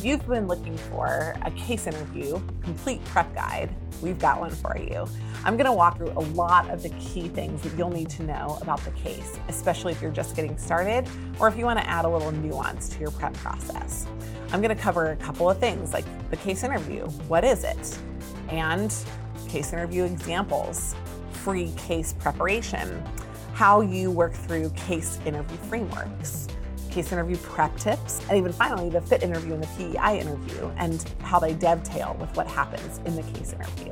If you've been looking for a case interview complete prep guide, we've got one for you. I'm going to walk through a lot of the key things that you'll need to know about the case, especially if you're just getting started or if you want to add a little nuance to your prep process. I'm going to cover a couple of things like the case interview what is it? And case interview examples, free case preparation, how you work through case interview frameworks case interview prep tips, and even finally, the fit interview and the PEI interview and how they dovetail with what happens in the case interview.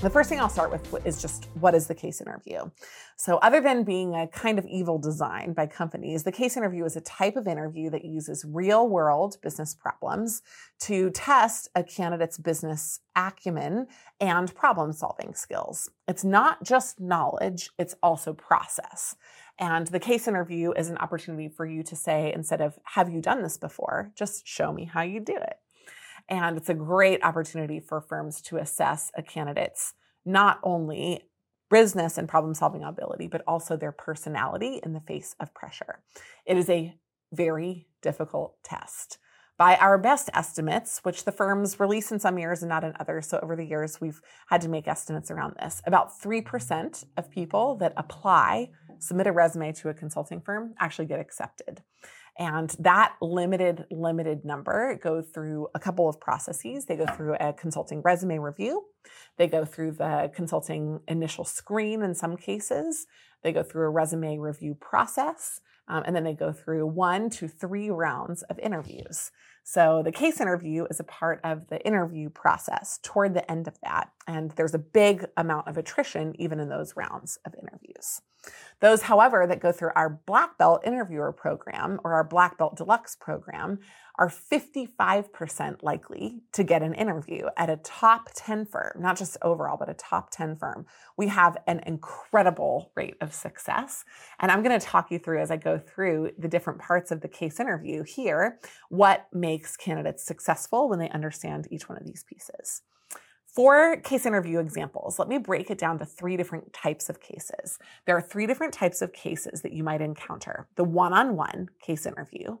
The first thing I'll start with is just what is the case interview? So, other than being a kind of evil design by companies, the case interview is a type of interview that uses real world business problems to test a candidate's business acumen and problem solving skills. It's not just knowledge, it's also process. And the case interview is an opportunity for you to say, instead of, have you done this before? Just show me how you do it. And it's a great opportunity for firms to assess a candidate's not only business and problem solving ability, but also their personality in the face of pressure. It is a very difficult test. By our best estimates, which the firms release in some years and not in others, so over the years we've had to make estimates around this, about 3% of people that apply submit a resume to a consulting firm, actually get accepted. And that limited, limited number go through a couple of processes. They go through a consulting resume review. They go through the consulting initial screen in some cases. They go through a resume review process. Um, and then they go through one to three rounds of interviews. So the case interview is a part of the interview process toward the end of that. And there's a big amount of attrition even in those rounds of interviews. Those, however, that go through our Black Belt interviewer program or our Black Belt Deluxe program are 55% likely to get an interview at a top 10 firm, not just overall, but a top 10 firm. We have an incredible rate of success. And I'm going to talk you through as I go through the different parts of the case interview here, what makes candidates successful when they understand each one of these pieces. For case interview examples, let me break it down to three different types of cases. There are three different types of cases that you might encounter the one on one case interview,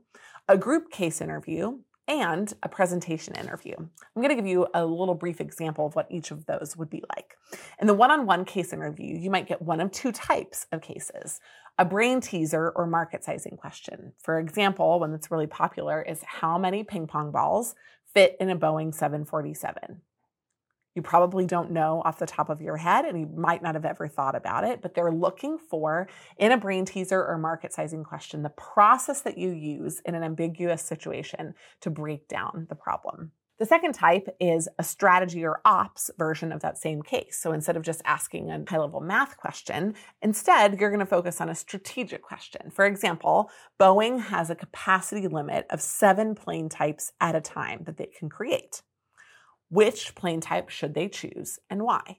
a group case interview, and a presentation interview. I'm going to give you a little brief example of what each of those would be like. In the one on one case interview, you might get one of two types of cases a brain teaser or market sizing question. For example, one that's really popular is how many ping pong balls fit in a Boeing 747? You probably don't know off the top of your head and you might not have ever thought about it, but they're looking for in a brain teaser or market sizing question the process that you use in an ambiguous situation to break down the problem. The second type is a strategy or ops version of that same case. So instead of just asking a high level math question, instead you're going to focus on a strategic question. For example, Boeing has a capacity limit of seven plane types at a time that they can create. Which plane type should they choose and why?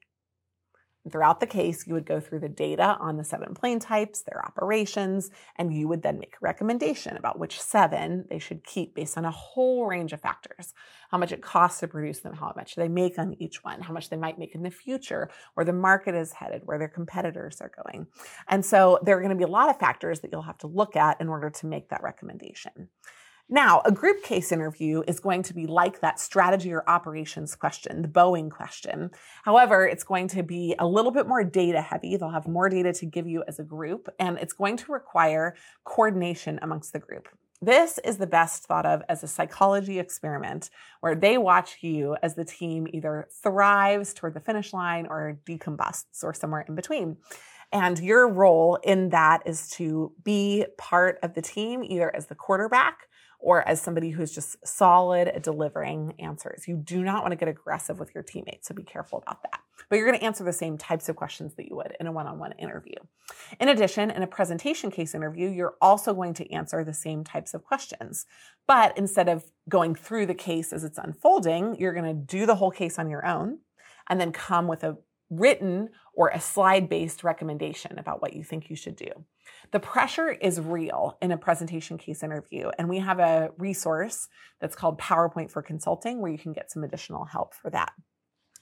throughout the case, you would go through the data on the seven plane types, their operations, and you would then make a recommendation about which seven they should keep based on a whole range of factors. How much it costs to produce them, how much they make on each one, how much they might make in the future, where the market is headed, where their competitors are going. And so there are going to be a lot of factors that you'll have to look at in order to make that recommendation. Now, a group case interview is going to be like that strategy or operations question, the Boeing question. However, it's going to be a little bit more data heavy. They'll have more data to give you as a group, and it's going to require coordination amongst the group. This is the best thought of as a psychology experiment where they watch you as the team either thrives toward the finish line or decombusts or somewhere in between. And your role in that is to be part of the team, either as the quarterback or as somebody who's just solid at delivering answers. You do not want to get aggressive with your teammates, so be careful about that. But you're going to answer the same types of questions that you would in a one on one interview. In addition, in a presentation case interview, you're also going to answer the same types of questions. But instead of going through the case as it's unfolding, you're going to do the whole case on your own and then come with a written or a slide based recommendation about what you think you should do. The pressure is real in a presentation case interview, and we have a resource that's called PowerPoint for Consulting where you can get some additional help for that.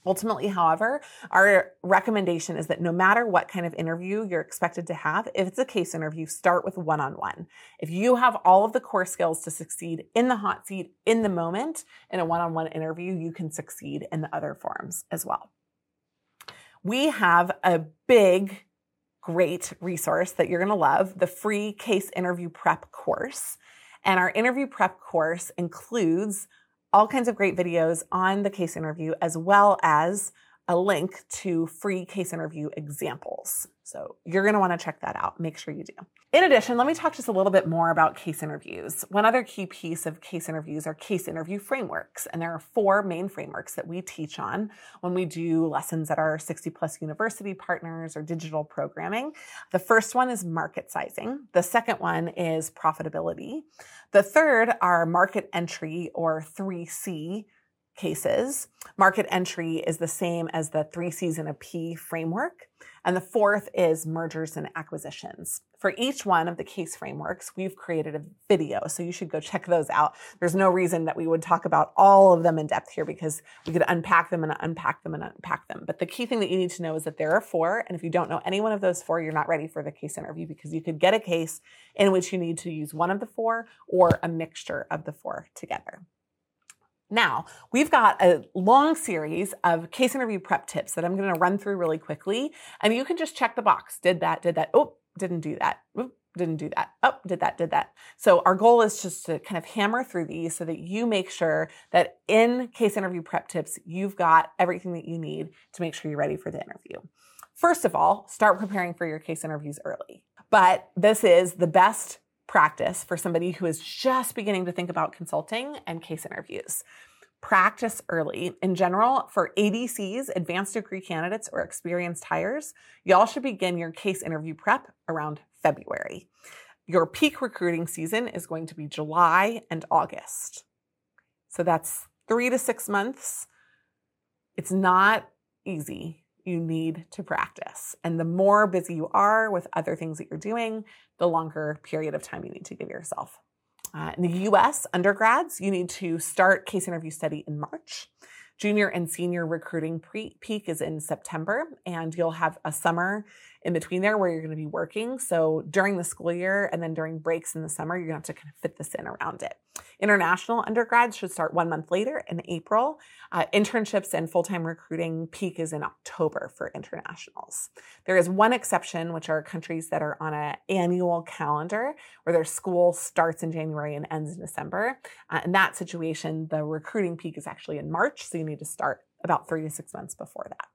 Ultimately, however, our recommendation is that no matter what kind of interview you're expected to have, if it's a case interview, start with one on one. If you have all of the core skills to succeed in the hot seat in the moment in a one on one interview, you can succeed in the other forms as well. We have a big, great resource that you're going to love the free case interview prep course. And our interview prep course includes all kinds of great videos on the case interview, as well as a link to free case interview examples. So you're going to want to check that out. Make sure you do. In addition, let me talk just a little bit more about case interviews. One other key piece of case interviews are case interview frameworks. And there are four main frameworks that we teach on when we do lessons at our 60 plus university partners or digital programming. The first one is market sizing. The second one is profitability. The third are market entry or 3C cases. Market entry is the same as the three C's in a P framework. And the fourth is mergers and acquisitions. For each one of the case frameworks, we've created a video. So you should go check those out. There's no reason that we would talk about all of them in depth here because we could unpack them and unpack them and unpack them. But the key thing that you need to know is that there are four. And if you don't know any one of those four, you're not ready for the case interview because you could get a case in which you need to use one of the four or a mixture of the four together. Now, we've got a long series of case interview prep tips that I'm going to run through really quickly. And you can just check the box. Did that, did that. Oh, didn't do that. Oop, didn't do that. Oh, did that, did that. So our goal is just to kind of hammer through these so that you make sure that in case interview prep tips, you've got everything that you need to make sure you're ready for the interview. First of all, start preparing for your case interviews early. But this is the best practice for somebody who is just beginning to think about consulting and case interviews. Practice early. In general, for ADCs, advanced degree candidates, or experienced hires, y'all should begin your case interview prep around February. Your peak recruiting season is going to be July and August. So that's three to six months. It's not easy you need to practice. And the more busy you are with other things that you're doing, the longer period of time you need to give yourself. Uh, in the US, undergrads, you need to start case interview study in March. Junior and senior recruiting pre- peak is in September, and you'll have a summer in between there where you're going to be working. So during the school year and then during breaks in the summer, you're going to have to kind of fit this in around it. International undergrads should start one month later in April. Uh, internships and full time recruiting peak is in October for internationals. There is one exception, which are countries that are on an annual calendar where their school starts in January and ends in December. Uh, in that situation, the recruiting peak is actually in March, so you need to start about three to six months before that.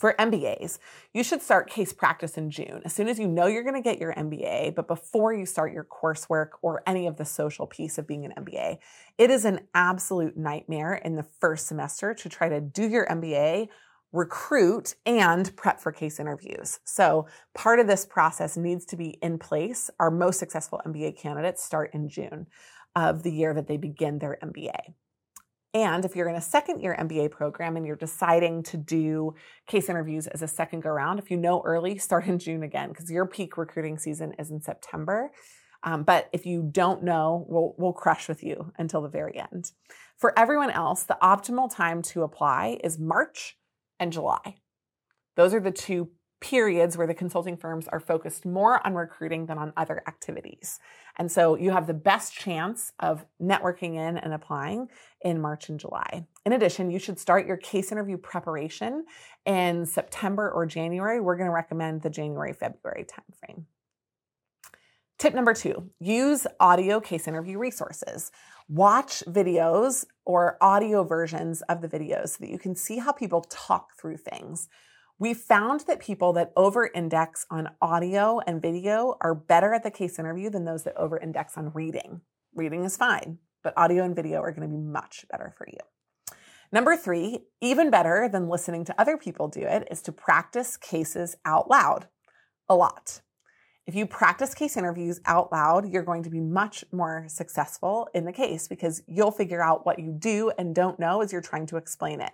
For MBAs, you should start case practice in June. As soon as you know you're going to get your MBA, but before you start your coursework or any of the social piece of being an MBA, it is an absolute nightmare in the first semester to try to do your MBA, recruit, and prep for case interviews. So part of this process needs to be in place. Our most successful MBA candidates start in June of the year that they begin their MBA. And if you're in a second year MBA program and you're deciding to do case interviews as a second go round, if you know early, start in June again because your peak recruiting season is in September. Um, but if you don't know, we'll, we'll crush with you until the very end. For everyone else, the optimal time to apply is March and July. Those are the two periods where the consulting firms are focused more on recruiting than on other activities. And so you have the best chance of networking in and applying in March and July. In addition, you should start your case interview preparation in September or January. We're going to recommend the January February timeframe. Tip number two use audio case interview resources. Watch videos or audio versions of the videos so that you can see how people talk through things. We found that people that over index on audio and video are better at the case interview than those that over index on reading. Reading is fine, but audio and video are going to be much better for you. Number three, even better than listening to other people do it, is to practice cases out loud a lot. If you practice case interviews out loud, you're going to be much more successful in the case because you'll figure out what you do and don't know as you're trying to explain it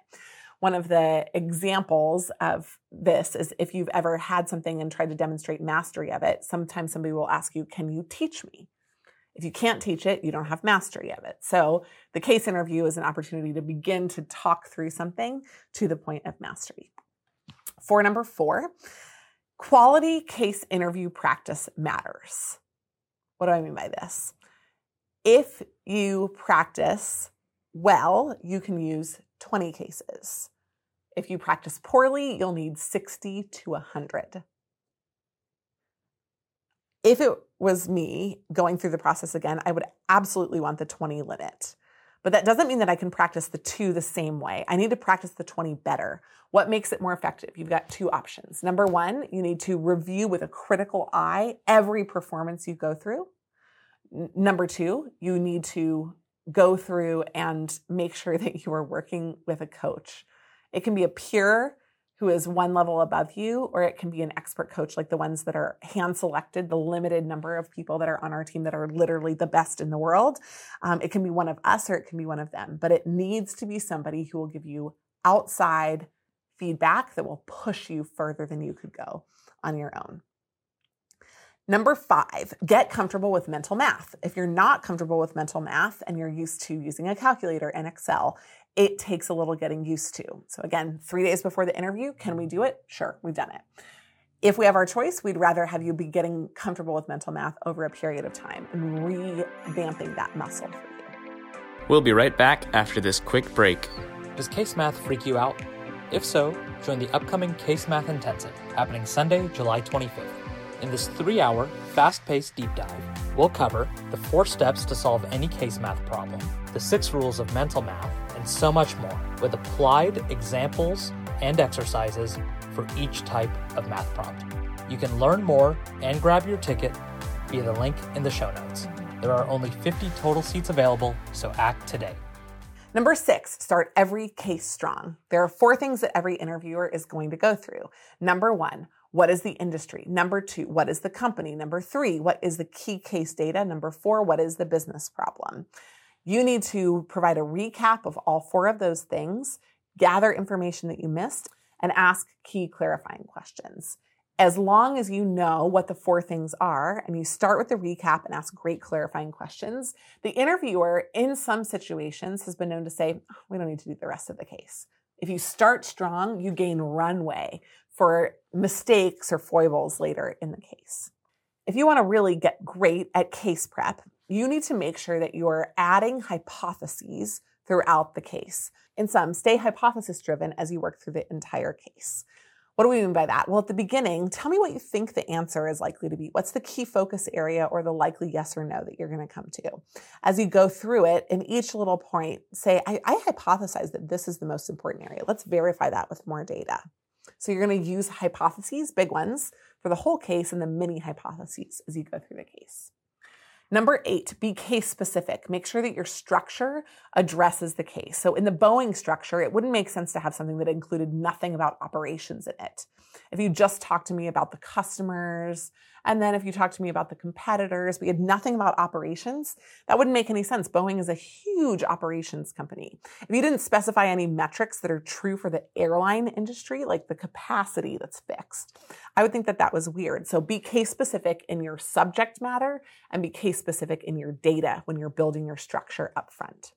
one of the examples of this is if you've ever had something and tried to demonstrate mastery of it, sometimes somebody will ask you, Can you teach me? If you can't teach it, you don't have mastery of it. So the case interview is an opportunity to begin to talk through something to the point of mastery. For number four, quality case interview practice matters. What do I mean by this? If you practice well, you can use 20 cases. If you practice poorly, you'll need 60 to 100. If it was me going through the process again, I would absolutely want the 20 limit. But that doesn't mean that I can practice the two the same way. I need to practice the 20 better. What makes it more effective? You've got two options. Number one, you need to review with a critical eye every performance you go through. Number two, you need to go through and make sure that you are working with a coach. It can be a peer who is one level above you, or it can be an expert coach like the ones that are hand selected, the limited number of people that are on our team that are literally the best in the world. Um, it can be one of us or it can be one of them, but it needs to be somebody who will give you outside feedback that will push you further than you could go on your own. Number five, get comfortable with mental math. If you're not comfortable with mental math and you're used to using a calculator and Excel, it takes a little getting used to. So, again, three days before the interview, can we do it? Sure, we've done it. If we have our choice, we'd rather have you be getting comfortable with mental math over a period of time and revamping that muscle for you. We'll be right back after this quick break. Does case math freak you out? If so, join the upcoming Case Math Intensive happening Sunday, July 25th. In this three hour, fast paced deep dive, we'll cover the four steps to solve any case math problem, the six rules of mental math, and so much more, with applied examples and exercises for each type of math problem. You can learn more and grab your ticket via the link in the show notes. There are only 50 total seats available, so act today. Number six, start every case strong. There are four things that every interviewer is going to go through. Number one, what is the industry? Number two, what is the company? Number three, what is the key case data? Number four, what is the business problem? You need to provide a recap of all four of those things, gather information that you missed, and ask key clarifying questions. As long as you know what the four things are and you start with the recap and ask great clarifying questions, the interviewer in some situations has been known to say, oh, we don't need to do the rest of the case. If you start strong, you gain runway for mistakes or foibles later in the case. If you want to really get great at case prep, you need to make sure that you're adding hypotheses throughout the case. In some, stay hypothesis driven as you work through the entire case. What do we mean by that? Well, at the beginning, tell me what you think the answer is likely to be. What's the key focus area or the likely yes or no that you're going to come to? As you go through it, in each little point, say, I, I hypothesize that this is the most important area. Let's verify that with more data. So you're going to use hypotheses, big ones, for the whole case and the mini hypotheses as you go through the case. Number eight, be case specific. Make sure that your structure addresses the case. So in the Boeing structure, it wouldn't make sense to have something that included nothing about operations in it. If you just talked to me about the customers, and then if you talked to me about the competitors, we had nothing about operations, that wouldn't make any sense. Boeing is a huge operations company. If you didn't specify any metrics that are true for the airline industry, like the capacity that's fixed, I would think that that was weird. So be case specific in your subject matter and be case specific in your data when you're building your structure up front.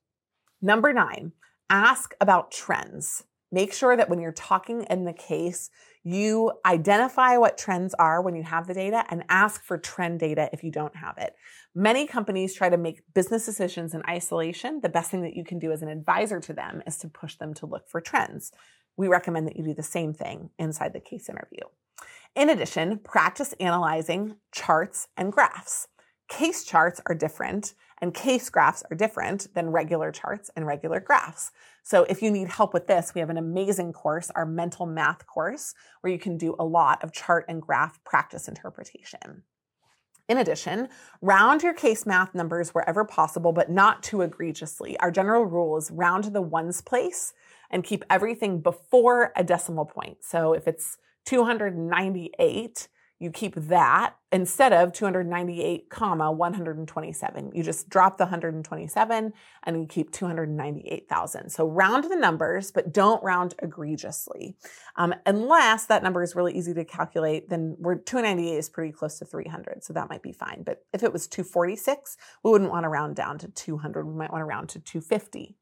Number nine, ask about trends. Make sure that when you're talking in the case, you identify what trends are when you have the data and ask for trend data if you don't have it. Many companies try to make business decisions in isolation. The best thing that you can do as an advisor to them is to push them to look for trends. We recommend that you do the same thing inside the case interview. In addition, practice analyzing charts and graphs. Case charts are different and case graphs are different than regular charts and regular graphs. So if you need help with this, we have an amazing course, our mental math course, where you can do a lot of chart and graph practice interpretation. In addition, round your case math numbers wherever possible, but not too egregiously. Our general rule is round to the ones place and keep everything before a decimal point. So if it's 298, you keep that instead of 298 comma 127 you just drop the 127 and you keep 298000 so round the numbers but don't round egregiously. Um, unless that number is really easy to calculate then we're 298 is pretty close to 300 so that might be fine. But if it was 246 we wouldn't want to round down to 200 we might want to round to 250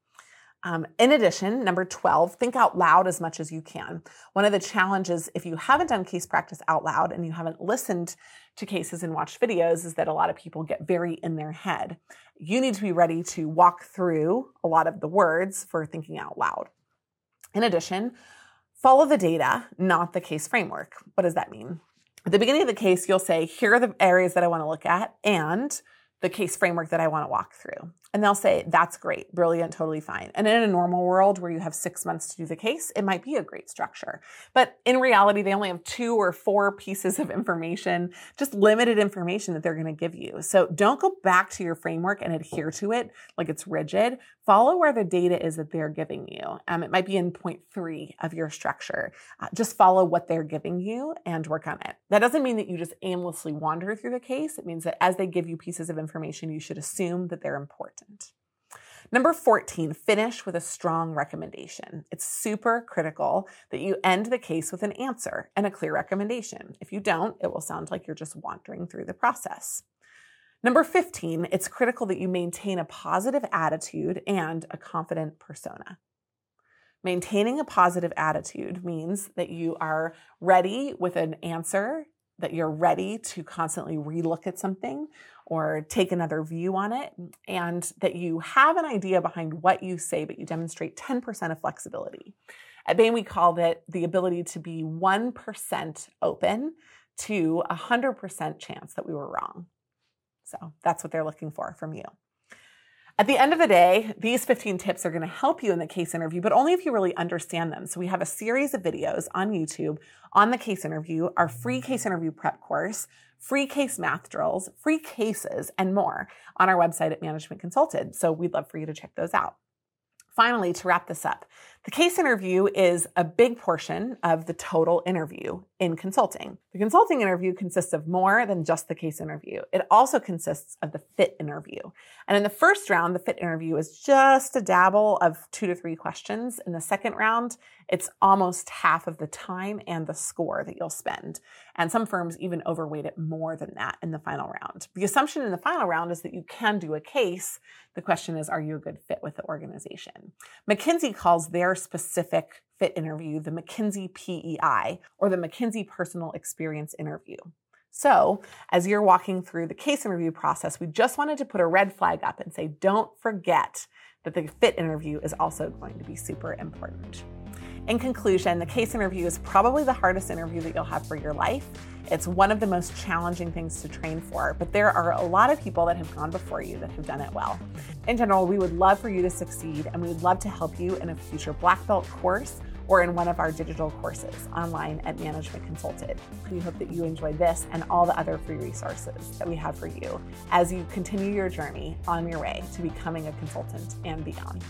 um, in addition, number 12, think out loud as much as you can. One of the challenges, if you haven't done case practice out loud and you haven't listened to cases and watched videos, is that a lot of people get very in their head. You need to be ready to walk through a lot of the words for thinking out loud. In addition, follow the data, not the case framework. What does that mean? At the beginning of the case, you'll say, here are the areas that I want to look at, and the case framework that I want to walk through. And they'll say, that's great, brilliant, totally fine. And in a normal world where you have six months to do the case, it might be a great structure. But in reality, they only have two or four pieces of information, just limited information that they're going to give you. So don't go back to your framework and adhere to it like it's rigid. Follow where the data is that they're giving you. Um, it might be in point three of your structure. Uh, just follow what they're giving you and work on it. That doesn't mean that you just aimlessly wander through the case. It means that as they give you pieces of information, you should assume that they're important. Number 14, finish with a strong recommendation. It's super critical that you end the case with an answer and a clear recommendation. If you don't, it will sound like you're just wandering through the process. Number 15, it's critical that you maintain a positive attitude and a confident persona. Maintaining a positive attitude means that you are ready with an answer, that you're ready to constantly relook at something or take another view on it, and that you have an idea behind what you say, but you demonstrate 10% of flexibility. At Bain, we call that the ability to be 1% open to a 100% chance that we were wrong. So that's what they're looking for from you. At the end of the day, these 15 tips are going to help you in the case interview, but only if you really understand them. So we have a series of videos on YouTube on the case interview, our free case interview prep course, free case math drills, free cases, and more on our website at Management Consulted. So we'd love for you to check those out. Finally, to wrap this up, the case interview is a big portion of the total interview in consulting. The consulting interview consists of more than just the case interview. It also consists of the fit interview. And in the first round, the fit interview is just a dabble of two to three questions. In the second round, it's almost half of the time and the score that you'll spend. And some firms even overweight it more than that in the final round. The assumption in the final round is that you can do a case. The question is, are you a good fit with the organization? McKinsey calls their specific fit interview the McKinsey PEI or the McKinsey Personal Experience Interview. So, as you're walking through the case interview process, we just wanted to put a red flag up and say, don't forget that the fit interview is also going to be super important. In conclusion, the case interview is probably the hardest interview that you'll have for your life. It's one of the most challenging things to train for, but there are a lot of people that have gone before you that have done it well. In general, we would love for you to succeed and we would love to help you in a future black belt course or in one of our digital courses online at Management Consulted. We hope that you enjoy this and all the other free resources that we have for you as you continue your journey on your way to becoming a consultant and beyond.